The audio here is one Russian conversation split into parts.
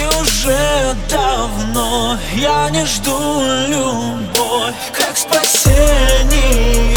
И уже давно. Я не жду любовь Как спасение.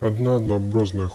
Одна однообразная.